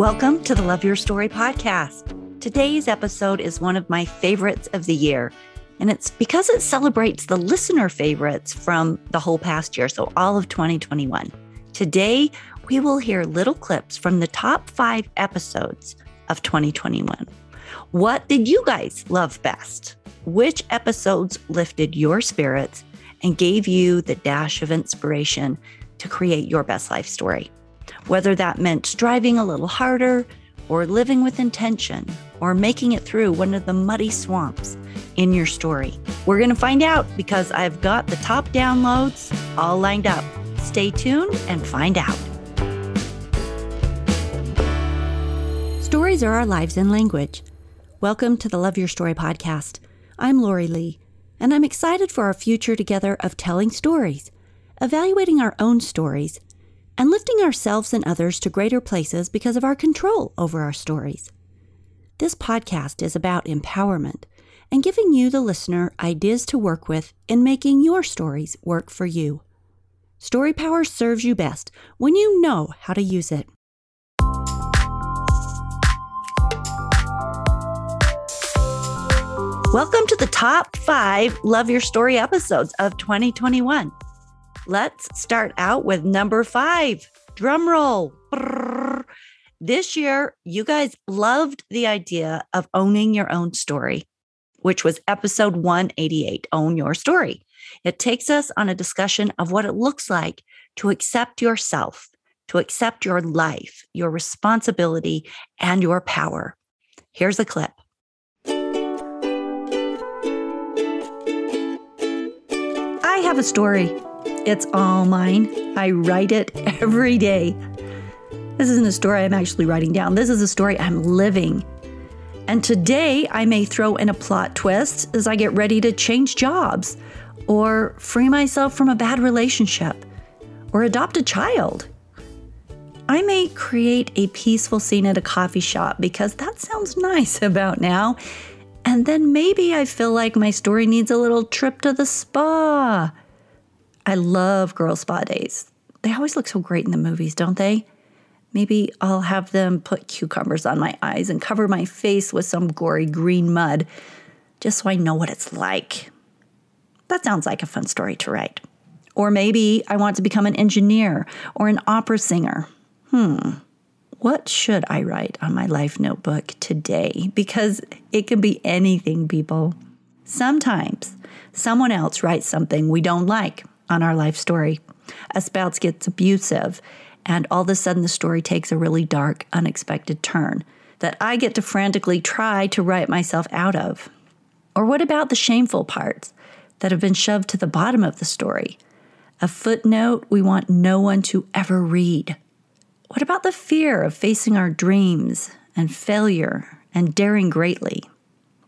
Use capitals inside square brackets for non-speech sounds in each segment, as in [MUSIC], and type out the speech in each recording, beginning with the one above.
Welcome to the Love Your Story podcast. Today's episode is one of my favorites of the year, and it's because it celebrates the listener favorites from the whole past year, so all of 2021. Today, we will hear little clips from the top five episodes of 2021. What did you guys love best? Which episodes lifted your spirits and gave you the dash of inspiration to create your best life story? Whether that meant striving a little harder, or living with intention, or making it through one of the muddy swamps in your story. We're going to find out because I've got the top downloads all lined up. Stay tuned and find out. Stories are our lives in language. Welcome to the Love Your Story podcast. I'm Lori Lee, and I'm excited for our future together of telling stories, evaluating our own stories, and lifting ourselves and others to greater places because of our control over our stories. This podcast is about empowerment and giving you, the listener, ideas to work with in making your stories work for you. Story Power serves you best when you know how to use it. Welcome to the top five Love Your Story episodes of 2021. Let's start out with number five. Drum roll. This year, you guys loved the idea of owning your own story, which was episode 188 Own Your Story. It takes us on a discussion of what it looks like to accept yourself, to accept your life, your responsibility, and your power. Here's a clip. I have a story. It's all mine. I write it every day. This isn't a story I'm actually writing down. This is a story I'm living. And today I may throw in a plot twist as I get ready to change jobs, or free myself from a bad relationship, or adopt a child. I may create a peaceful scene at a coffee shop because that sounds [LAUGHS] nice about now. And then maybe I feel like my story needs a little trip to the spa. I love girl spa days. They always look so great in the movies, don't they? Maybe I'll have them put cucumbers on my eyes and cover my face with some gory green mud just so I know what it's like. That sounds like a fun story to write. Or maybe I want to become an engineer or an opera singer. Hmm, what should I write on my life notebook today? Because it can be anything, people. Sometimes someone else writes something we don't like on our life story. A spouse gets abusive, and all of a sudden the story takes a really dark, unexpected turn that I get to frantically try to write myself out of. Or what about the shameful parts that have been shoved to the bottom of the story? A footnote we want no one to ever read. What about the fear of facing our dreams and failure and daring greatly?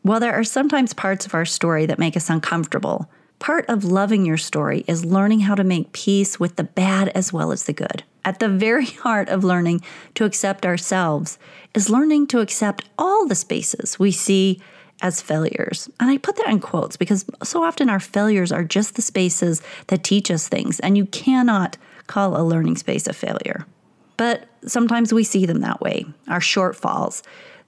While there are sometimes parts of our story that make us uncomfortable, Part of loving your story is learning how to make peace with the bad as well as the good. At the very [LAUGHS] heart of learning to accept ourselves is learning to accept all the spaces we see as failures. And I put that in quotes because so often our failures are just the spaces that teach us things, and you cannot call a learning space a failure. But sometimes we see them that way our shortfalls.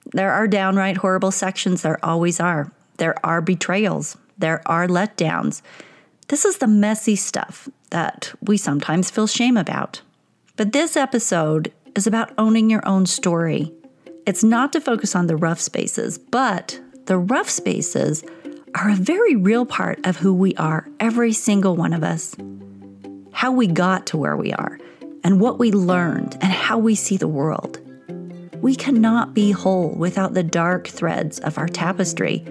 There are downright horrible sections, there always are. There are betrayals, there are letdowns. This is the messy stuff that we sometimes feel shame about. But this episode is about owning your own story. It's not to focus on the rough spaces, but the rough spaces are a very real part of who we are, every single one of us. How we got to where we are, and what we learned, and how we see the world. We cannot be whole without the dark threads of our tapestry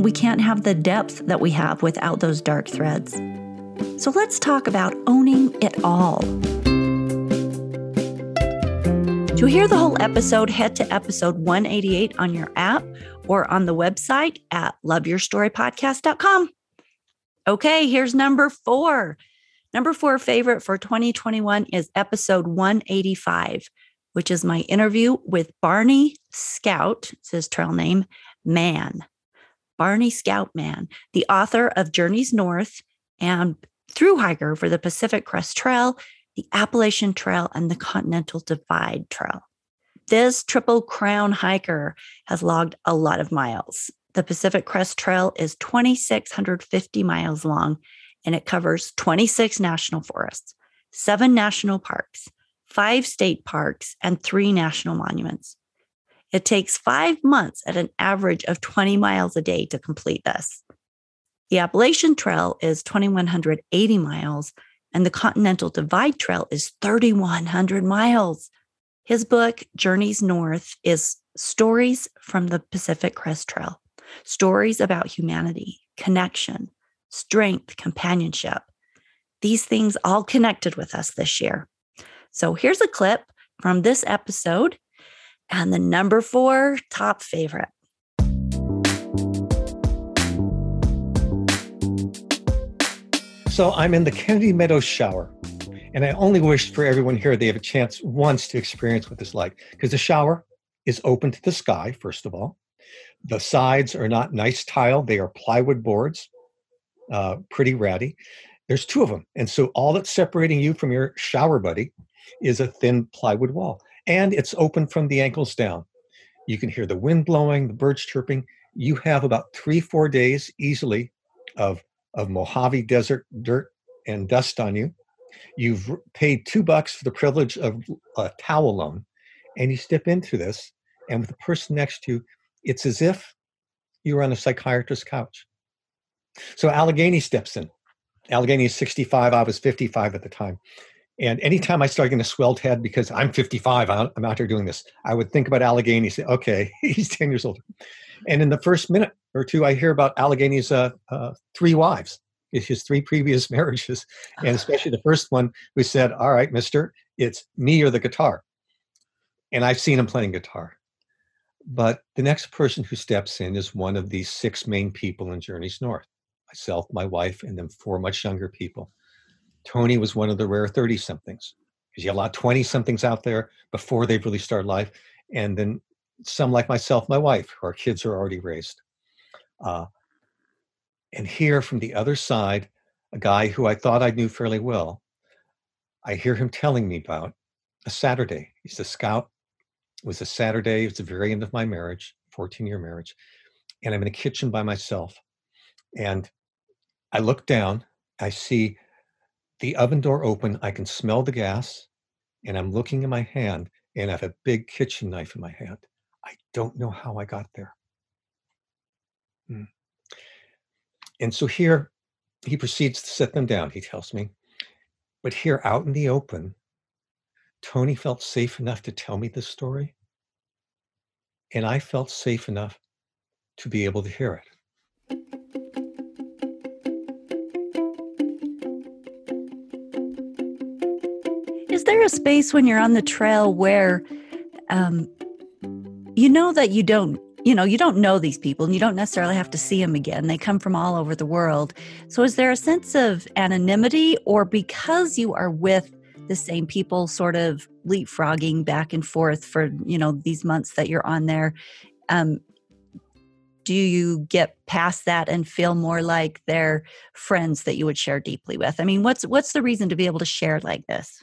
and we can't have the depth that we have without those dark threads. So let's talk about owning it all. To hear the whole episode, head to episode 188 on your app or on the website at loveyourstorypodcast.com. Okay, here's number four. Number four favorite for 2021 is episode 185, which is my interview with Barney Scout, it's his trail name, Mann. Barney Scout Mann, the author of Journeys North and through hiker for the Pacific Crest Trail, the Appalachian Trail, and the Continental Divide Trail. This Triple Crown hiker has logged a lot of miles. The Pacific Crest Trail is 2,650 miles long and it covers 26 national forests, seven national parks, five state parks, and three national monuments. It takes five months at an average of 20 miles a day to complete this. The Appalachian Trail is 2,180 miles, and the Continental Divide Trail is 3,100 miles. His book, Journeys North, is stories from the Pacific Crest Trail, stories about humanity, connection, strength, companionship. These things all connected with us this year. So here's a clip from this episode and the number four top favorite. So I'm in the Kennedy Meadows shower. And I only wish for everyone here they have a chance once to experience what it's like. Because the shower is open to the sky, first of all. The sides are not nice tile, they are plywood boards, uh, pretty ratty. There's two of them. And so all that's separating you from your shower buddy is a thin plywood wall and it's open from the ankles down. You can hear the wind blowing, the birds chirping. You have about three, four days easily of, of Mojave Desert dirt and dust on you. You've paid two bucks for the privilege of a towel loan, and you step into this, and with the person next to you, it's as if you were on a psychiatrist's couch. So Allegheny steps in. Allegheny is 65, I was 55 at the time. And anytime I start getting a swelled head because I'm 55, I'm out here doing this, I would think about Allegheny. Say, okay, [LAUGHS] he's 10 years older. And in the first minute or two, I hear about Allegheny's uh, uh, three wives, his three previous [LAUGHS] marriages, and especially the first one who said, "All right, Mister, it's me or the guitar." And I've seen him playing guitar. But the next person who steps in is one of these six main people in Journeys North myself, my wife, and then four much younger people. Tony was one of the rare 30 somethings because you have a lot of 20 somethings out there before they've really started life. And then some like myself, my wife, our kids are already raised. Uh, and here from the other side, a guy who I thought I knew fairly well, I hear him telling me about a Saturday. He's a scout. It was a Saturday. It was the very end of my marriage, 14 year marriage. And I'm in a kitchen by myself. And I look down, I see the oven door open, I can smell the gas, and I'm looking in my hand, and I have a big kitchen knife in my hand. I don't know how I got there. Hmm. And so here he proceeds to set them down, he tells me. But here out in the open, Tony felt safe enough to tell me this story. And I felt safe enough to be able to hear it. There a space when you're on the trail where um, you know that you don't you know you don't know these people and you don't necessarily have to see them again. They come from all over the world. So is there a sense of anonymity or because you are with the same people sort of leapfrogging back and forth for you know these months that you're on there um, do you get past that and feel more like they're friends that you would share deeply with? I mean what's what's the reason to be able to share like this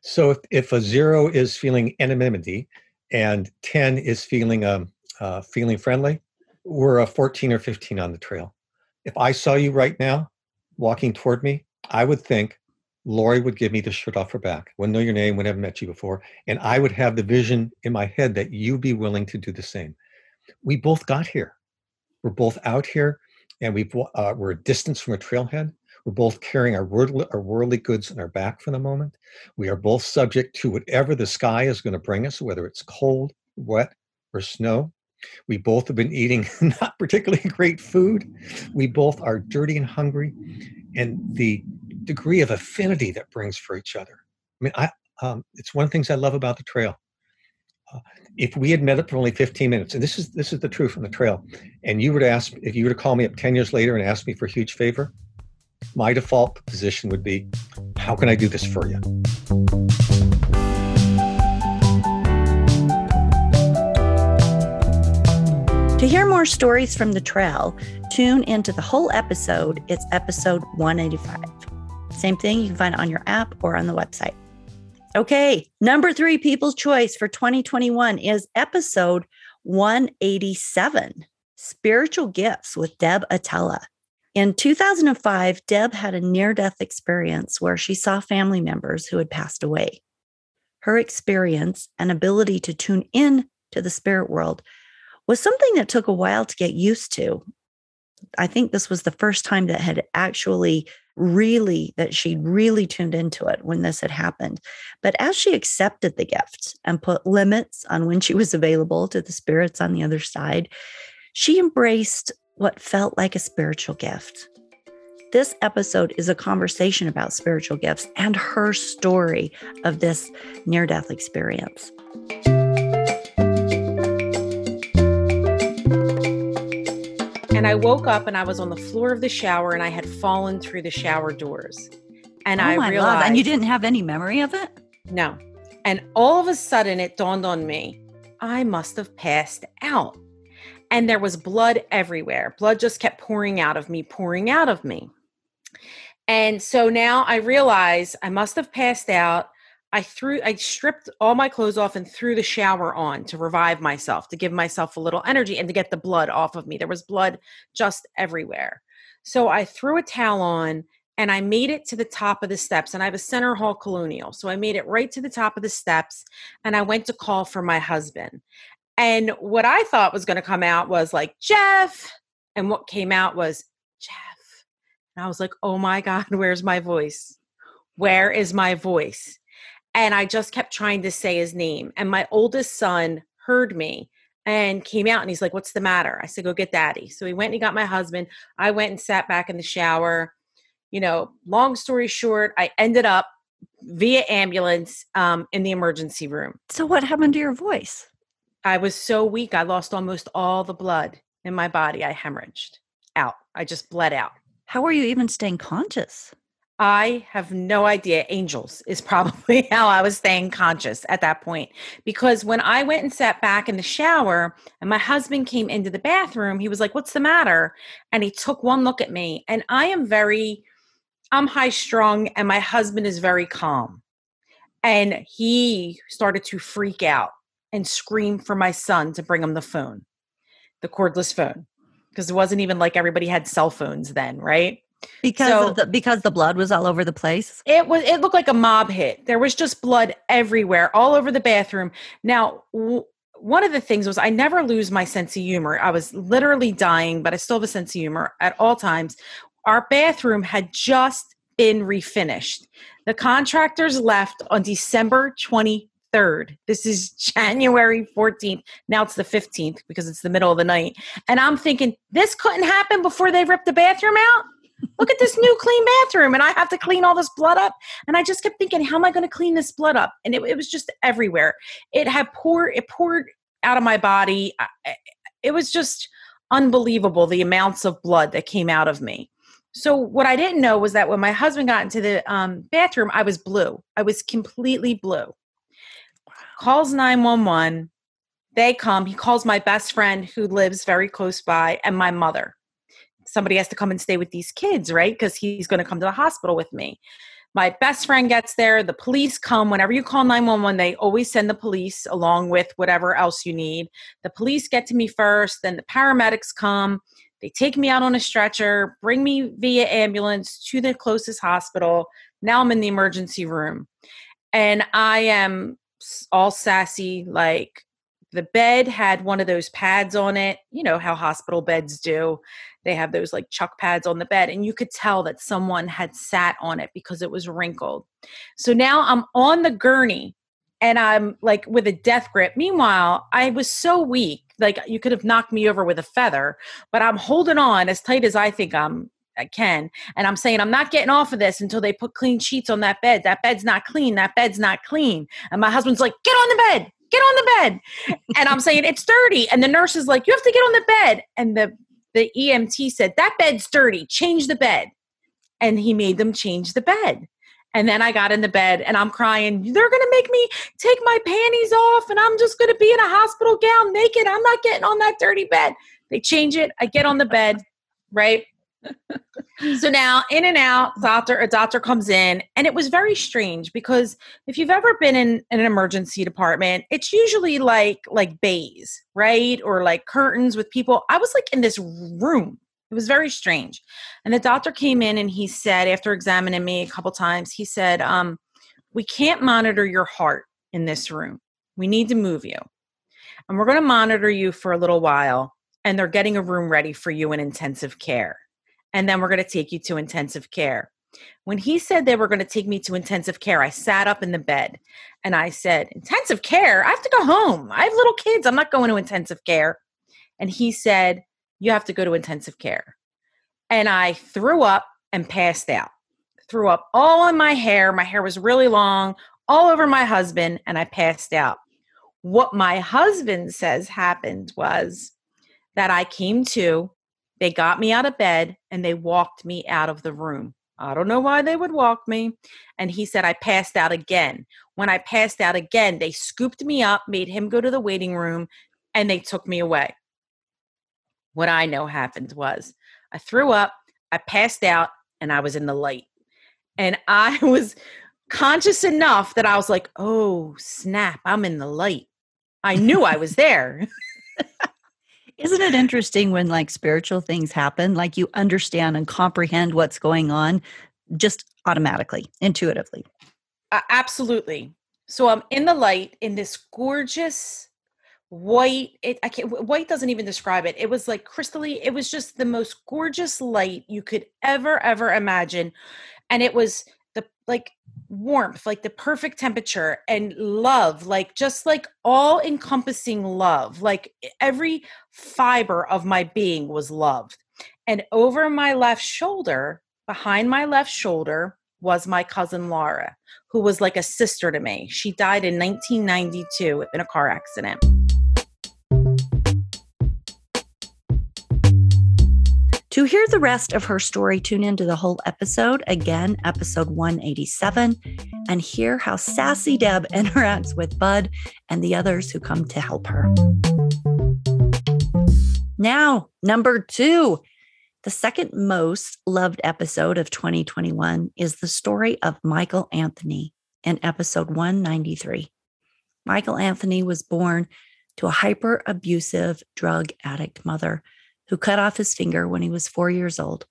so if, if a zero is feeling anonymity and 10 is feeling um, uh, feeling friendly, we're a 14 or 15 on the trail. If I saw you right now walking toward me, I would think Lori would give me the shirt off her back. Wouldn't know your name, would never met you before. And I would have the vision in my head that you'd be willing to do the same. We both got here. We're both out here and we've, uh, we're a distance from a trailhead. We're both carrying our worldly, our worldly goods on our back for the moment. We are both subject to whatever the sky is going to bring us, whether it's cold, wet, or snow. We both have been eating [LAUGHS] not particularly great food. We both are dirty and hungry. And the degree of affinity that brings for each other. I mean, I, um, it's one of the things I love about the trail. Uh, if we had met up for only 15 minutes, and this is this is the truth on the trail, and you were to ask if you were to call me up 10 years later and ask me for a huge favor, my default position would be how can I do this for you? To hear more stories from the trail, tune into the whole episode. It's episode 185. Same thing, you can find it on your app or on the website. Okay, number three People's Choice for 2021 is episode 187 Spiritual Gifts with Deb Atella. In 2005, Deb had a near death experience where she saw family members who had passed away. Her experience and ability to tune in to the spirit world was something that took a while to get used to. I think this was the first time that had actually really, that she really tuned into it when this had happened. But as she accepted the gift and put limits on when she was available to the spirits on the other side, she embraced what felt like a spiritual gift. This episode is a conversation about spiritual gifts and her story of this near death experience. And I woke up and I was on the floor of the shower and I had fallen through the shower doors. And oh I realized love. And you didn't have any memory of it? No. And all of a sudden it dawned on me, I must have passed out. And there was blood everywhere. Blood just kept pouring out of me, pouring out of me. And so now I realize I must have passed out. I threw, I stripped all my clothes off and threw the shower on to revive myself, to give myself a little energy and to get the blood off of me. There was blood just everywhere. So I threw a towel on and I made it to the top of the steps. And I have a center hall colonial. So I made it right to the top of the steps and I went to call for my husband. And what I thought was going to come out was like, Jeff. And what came out was, Jeff. And I was like, oh my God, [LAUGHS] where's my voice? Where is my voice? And I just kept trying to say his name. And my oldest son heard me and came out and he's like, What's the matter? I said, Go get daddy. So he went and he got my husband. I went and sat back in the shower. You know, long story short, I ended up via ambulance um, in the emergency room. So, what happened to your voice? I was so weak. I lost almost all the blood in my body. I hemorrhaged out. I just bled out. How are you even staying conscious? I have no idea. Angels is [LAUGHS] probably how I was staying conscious at that point. Because when I went and sat back in the shower and my husband came into the bathroom, he was like, What's the matter? And he took one look at me. And I am very, I'm high strung, and my husband is very calm. And he started to freak out and scream for my son to bring him the phone, the cordless phone because it wasn't even like everybody had cell phones then, right? Because so, the, because the blood was all over the place. It was it looked like a mob hit. There was just blood everywhere, all over the bathroom. Now, w- one of the things was I never lose my sense of humor. I was literally dying, but I still have a sense of humor at all times. Our bathroom had just been refinished. The contractors left on December 20 3rd. This is January 14th. Now it's the 15th because it's the middle of the night. And I'm thinking, this couldn't happen before they ripped the bathroom out? Look at this new clean bathroom. And I have to clean all this blood up. And I just kept thinking, how am I going to clean this blood up? And it, it was just everywhere. It had poured, it poured out of my body. It was just unbelievable the amounts of blood that came out of me. So what I didn't know was that when my husband got into the um, bathroom, I was blue. I was completely blue calls 911. They come. He calls my best friend who lives very close by and my mother. Somebody has to come and stay with these kids, right? Because he's going to come to the hospital with me. My best friend gets there. The police come. Whenever you call 911, they always send the police along with whatever else you need. The police get to me first, then the paramedics come. They take me out on a stretcher, bring me via ambulance to the closest hospital. Now I'm in the emergency room. And I am all sassy like the bed had one of those pads on it you know how hospital beds do. They have those like chuck pads on the bed and you could tell that someone had sat on it because it was wrinkled. So now i'm on the gurney and i'm like with a death grip. Meanwhile i was so weak like you could have knocked me over with a feather but i'm holding on as tight as i think i'm I can. And I'm saying, I'm not getting off of this until they put clean sheets on that bed. That bed's not clean. That bed's not clean. And my husband's like, get on the bed. Get on the bed. and I'm saying, it's dirty. And the nurse is like, you have to get on the bed. And the, the EMT said, that bed's dirty. Change the bed. And he made them change the bed. And then I got in the bed and I'm crying. They're going to make me take my panties off and I'm just going to be in a hospital gown naked. I'm not getting on that dirty bed. They change it. I get on the bed, right? So now in and out doctor a doctor comes in and it was very strange because if you've ever been in, in an emergency department it's usually like like bays right? Or like curtains with people. I was like in this room. It was very strange. And the doctor came in and he said after examining me a couple times he said um, we can't monitor your heart in this room. We need to move you. And we're going to monitor you for a little while and they're getting a room ready for you in intensive care and then we're going to take you to intensive care. When he said they were going to take me to intensive care, I sat up in the bed and I said, Intensive care? I have to go home. I have little kids. I'm not going to intensive care. And he said, You have to go to intensive care. And I threw up and passed out. Threw up all in my hair. My hair was really long, all over my husband, and I passed out. What my husband says happened was that I came to they got me out of bed and they walked me out of the room. I don't know why they would walk me. And he said I passed out again. When I passed out again, they scooped me up, made him go to the waiting room, and they took me away. What I know happened was I threw up, I passed out, and I was in the light. And [LAUGHS] I was conscious enough that I was like, oh, snap, I'm in the light. I knew I was [LAUGHS] there. Isn't it interesting when like spiritual things happen, like you understand and comprehend what's going on just automatically, intuitively? Uh, absolutely. So I'm in the light in this gorgeous white it I can't white doesn't even describe it. It was like crystally, it was just the most gorgeous light you could ever ever imagine. And it was the like warmth, like the perfect temperature and love, like just like all encompassing love. Like every fiber of my being was loved. And over my left shoulder, behind my left shoulder, was my cousin Laura, who was like a sister to me. She died in 1992 in a car accident. To hear the rest of her story, tune into the whole episode, again, episode 187, and hear how Sassy Deb interacts with Bud and the others who come to help her. Now, number two, the second most loved episode of 2021 is the story of Michael Anthony in episode 193. Michael Anthony was born to a hyper abusive drug addict mother who cut off his finger when he was four years old,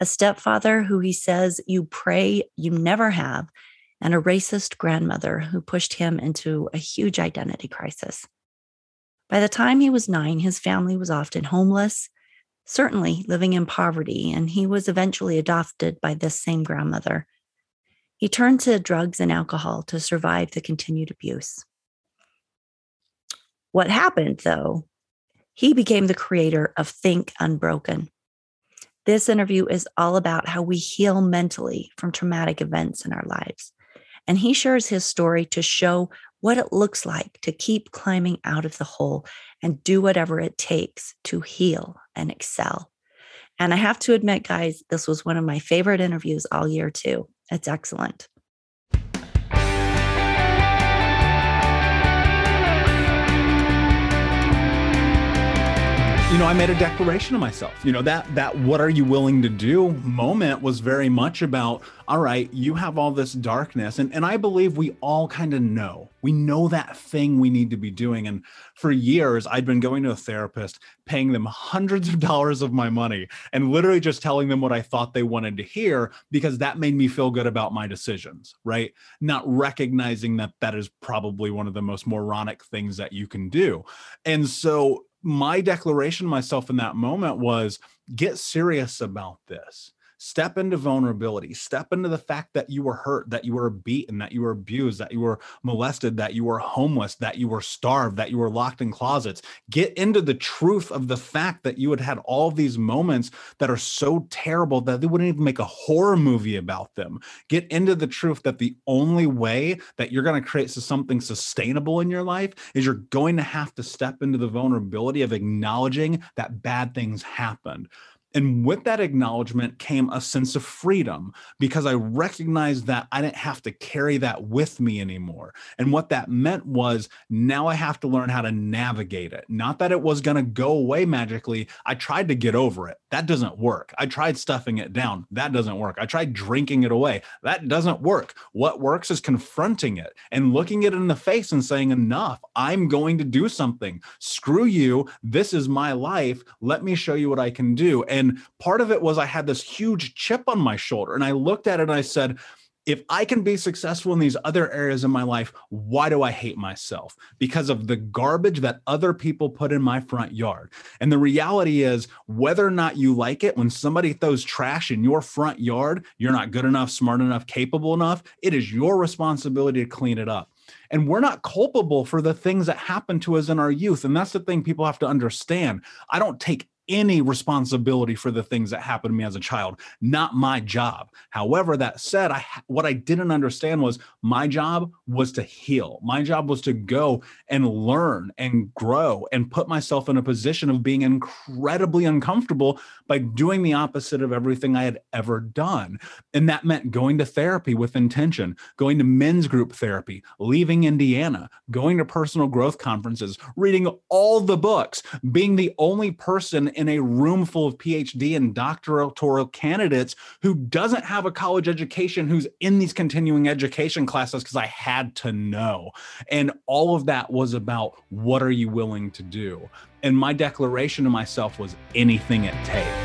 a stepfather who he says you pray you never have, and a racist grandmother who pushed him into a huge identity crisis. By the time he was nine, his family was often homeless, certainly living in poverty, and he was eventually adopted by this same grandmother. He turned to drugs and alcohol to survive the continued abuse. What happened, though, he became the creator of Think Unbroken. This interview is all about how we heal mentally from traumatic events in our lives. And he shares his story to show what it looks like to keep climbing out of the hole and do whatever it takes to heal and excel. And I have to admit, guys, this was one of my favorite interviews all year, too. It's excellent. You know, I made a declaration to myself. You know, that that what are you willing to do moment was very much about, all right, you have all this darkness. And and I believe we all kind of know. We know that thing we need to be doing. And for years, I'd been going to a therapist, paying them hundreds of dollars of my money, and literally just telling them what I thought they wanted to hear because that made me feel good about my decisions, right? Not recognizing that that is probably one of the most moronic things that you can do. And so my declaration myself in that moment was get serious about this step into vulnerability step into the fact that you were hurt that you were beaten that you were abused that you were molested that you were homeless that you were starved that you were locked in closets. Get into the truth of the fact that you had had all these moments that are so terrible that they wouldn't even make a horror movie about them. Get into the truth that the only way that you're going to create something sustainable in your life is you're going to have to step into the vulnerability of acknowledging that bad things happened And with that acknowledgement came a sense of freedom because I recognized that I didn't have to carry that with me anymore. And what that meant was now I have to learn how to navigate it. Not that it was going to go away magically. I tried to get over it. That doesn't work. I tried stuffing it down. That doesn't work. I tried drinking it away. That doesn't work. What works is confronting it and looking it in the face and saying, Enough. I'm going to do something. Screw you. This is my life. Let me show you what I can do. And and part of it was I had this huge chip on my shoulder. And I looked at it and I said, if I can be successful in these other areas of my life, why do I hate myself? Because of the garbage that other people put in my front yard. And the reality is, whether or not you like it, when somebody throws trash in your front yard, you're not good enough, smart enough, capable enough. It is your responsibility to clean it up. And we're not culpable for the things that happen to us in our youth. And that's the thing people have to understand. I don't take any responsibility for the things that happened to me as a child. Not my job. However that said i what i didn't understand was my job was to heal. My job was to go and learn and grow and put myself in a position of being incredibly uncomfortable by doing the opposite of everything i had ever done and that meant going to therapy with intention going to men's group therapy leaving indiana going to personal growth conferences reading all the books being the only person in a room full of PhD and doctoral candidates who doesn't have a college education, who's in these continuing education classes because I had to know. And all of that was about what are you willing to do? And my declaration to myself was anything it takes.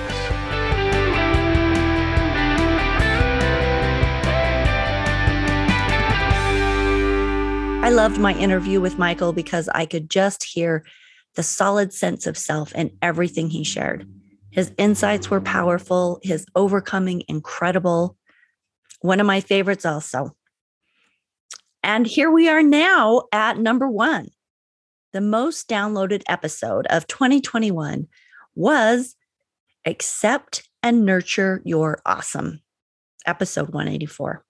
I loved my interview with Michael because I could just hear the solid sense of self in everything he shared. His insights were powerful, his overcoming incredible. One of my favorites, also. And here we are now at number one. The most downloaded episode of 2021 was Accept and Nurture Your Awesome, episode 184.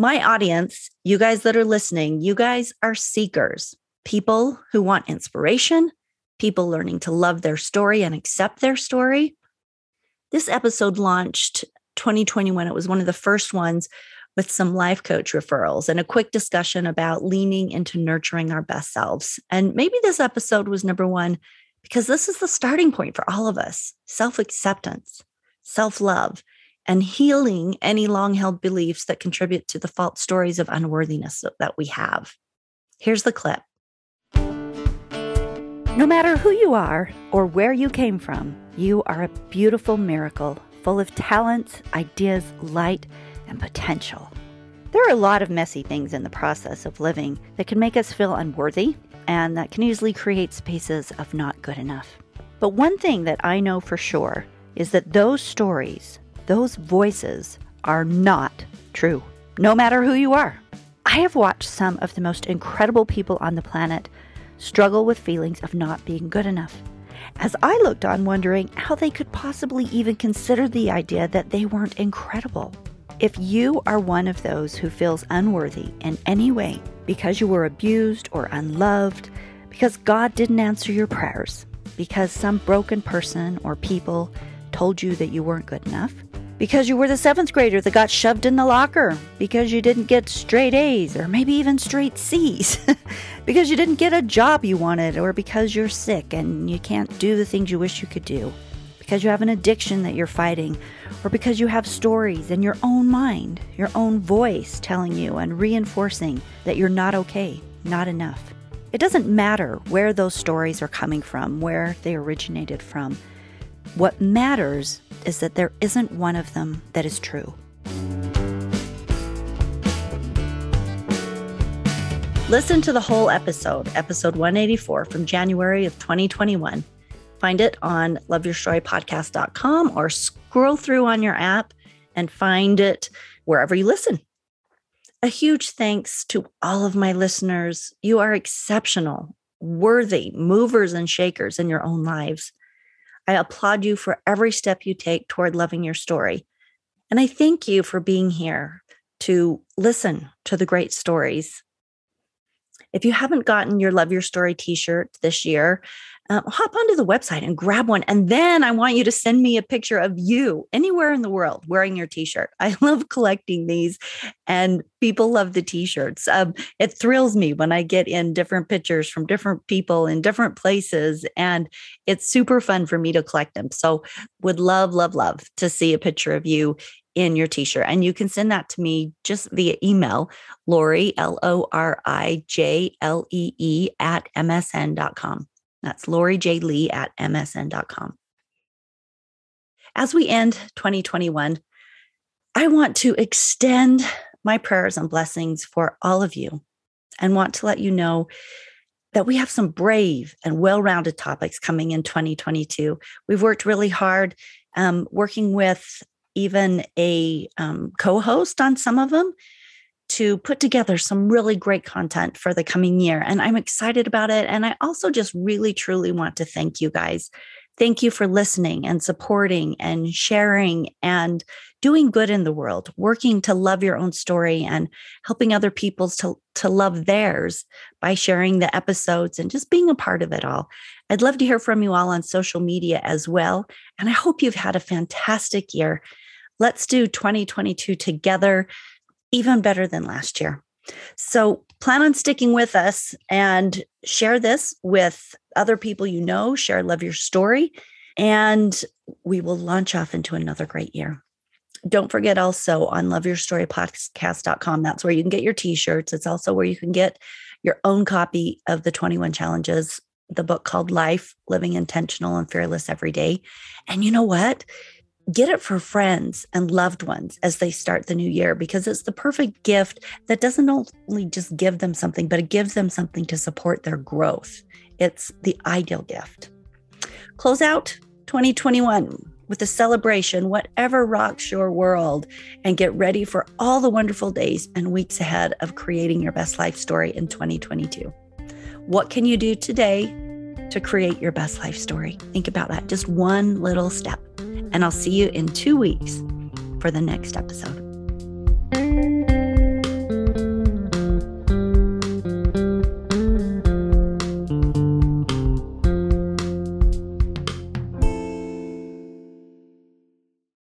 My audience, you guys that are listening, you guys are seekers, people who want inspiration, people learning to love their story and accept their story. This episode launched 2021. It was one of the first ones with some life coach referrals and a quick discussion about leaning into nurturing our best selves. And maybe this episode was number one because this is the starting point for all of us self acceptance, self love, and healing any long held beliefs that contribute to the false stories of unworthiness that we have. Here's the clip. No matter who you are or where you came from, you are a beautiful miracle full of talents, ideas, light, and potential. There are a lot of messy things in the process of living that can make us feel unworthy and that can easily create spaces of not good enough. But one thing that I know for sure is that those stories, those voices, are not true, no matter who you are. I have watched some of the most incredible people on the planet struggle with feelings of not being good enough. As I looked on, wondering how they could possibly even consider the idea that they weren't incredible. If you are one of those who feels unworthy in any way because you were abused or unloved, because God didn't answer your prayers, because some broken person or people told you that you weren't good enough, because you were the seventh grader that got shoved in the locker, because you didn't get straight A's or maybe even straight C's, [LAUGHS] because you didn't get a job you wanted, or because you're sick and you can't do the things you wish you could do, because you have an addiction that you're fighting, or because you have stories in your own mind, your own voice telling you and reinforcing that you're not okay, not enough. It doesn't matter where those stories are coming from, where they originated from. What matters is that there isn't one of them that is true. Listen to the whole episode, episode 184 from January of 2021. Find it on loveyourstorypodcast.com or scroll through on your app and find it wherever you listen. A huge thanks to all of my listeners. You are exceptional, worthy movers and shakers in your own lives. I applaud you for every step you take toward loving your story. And I thank you for being here to listen to the great stories. If you haven't gotten your Love Your Story t shirt this year, um, hop onto the website and grab one. And then I want you to send me a picture of you anywhere in the world wearing your t shirt. [LAUGHS] I love collecting these, and people love the t shirts. Um, it thrills me when I get in different pictures from different people in different places, and it's super fun for me to collect them. So, would love, love, love to see a picture of you in your t-shirt and you can send that to me just via email lori l-o-r-i-j-l-e-e at msn.com that's Lori J. Lee at msn.com. As we end 2021, I want to extend my prayers and blessings for all of you and want to let you know that we have some brave and well rounded topics coming in 2022. We've worked really hard um, working with even a um, co host on some of them to put together some really great content for the coming year. And I'm excited about it. And I also just really, truly want to thank you guys. Thank you for listening and supporting and sharing and doing good in the world, working to love your own story and helping other people to, to love theirs by sharing the episodes and just being a part of it all. I'd love to hear from you all on social media as well. And I hope you've had a fantastic year. Let's do 2022 together even better than last year. So plan on sticking with us and share this with other people you know, share Love Your Story, and we will launch off into another great year. Don't forget also on loveyourstorypodcast.com. That's where you can get your t shirts. It's also where you can get your own copy of the 21 challenges, the book called Life Living Intentional and Fearless Every Day. And you know what? Get it for friends and loved ones as they start the new year because it's the perfect gift that doesn't only just give them something, but it gives them something to support their growth. It's the ideal gift. Close out 2021 with a celebration, whatever rocks your world, and get ready for all the wonderful days and weeks ahead of creating your best life story in 2022. What can you do today to create your best life story. Think about that, just one little step. And I'll see you in two weeks for the next episode.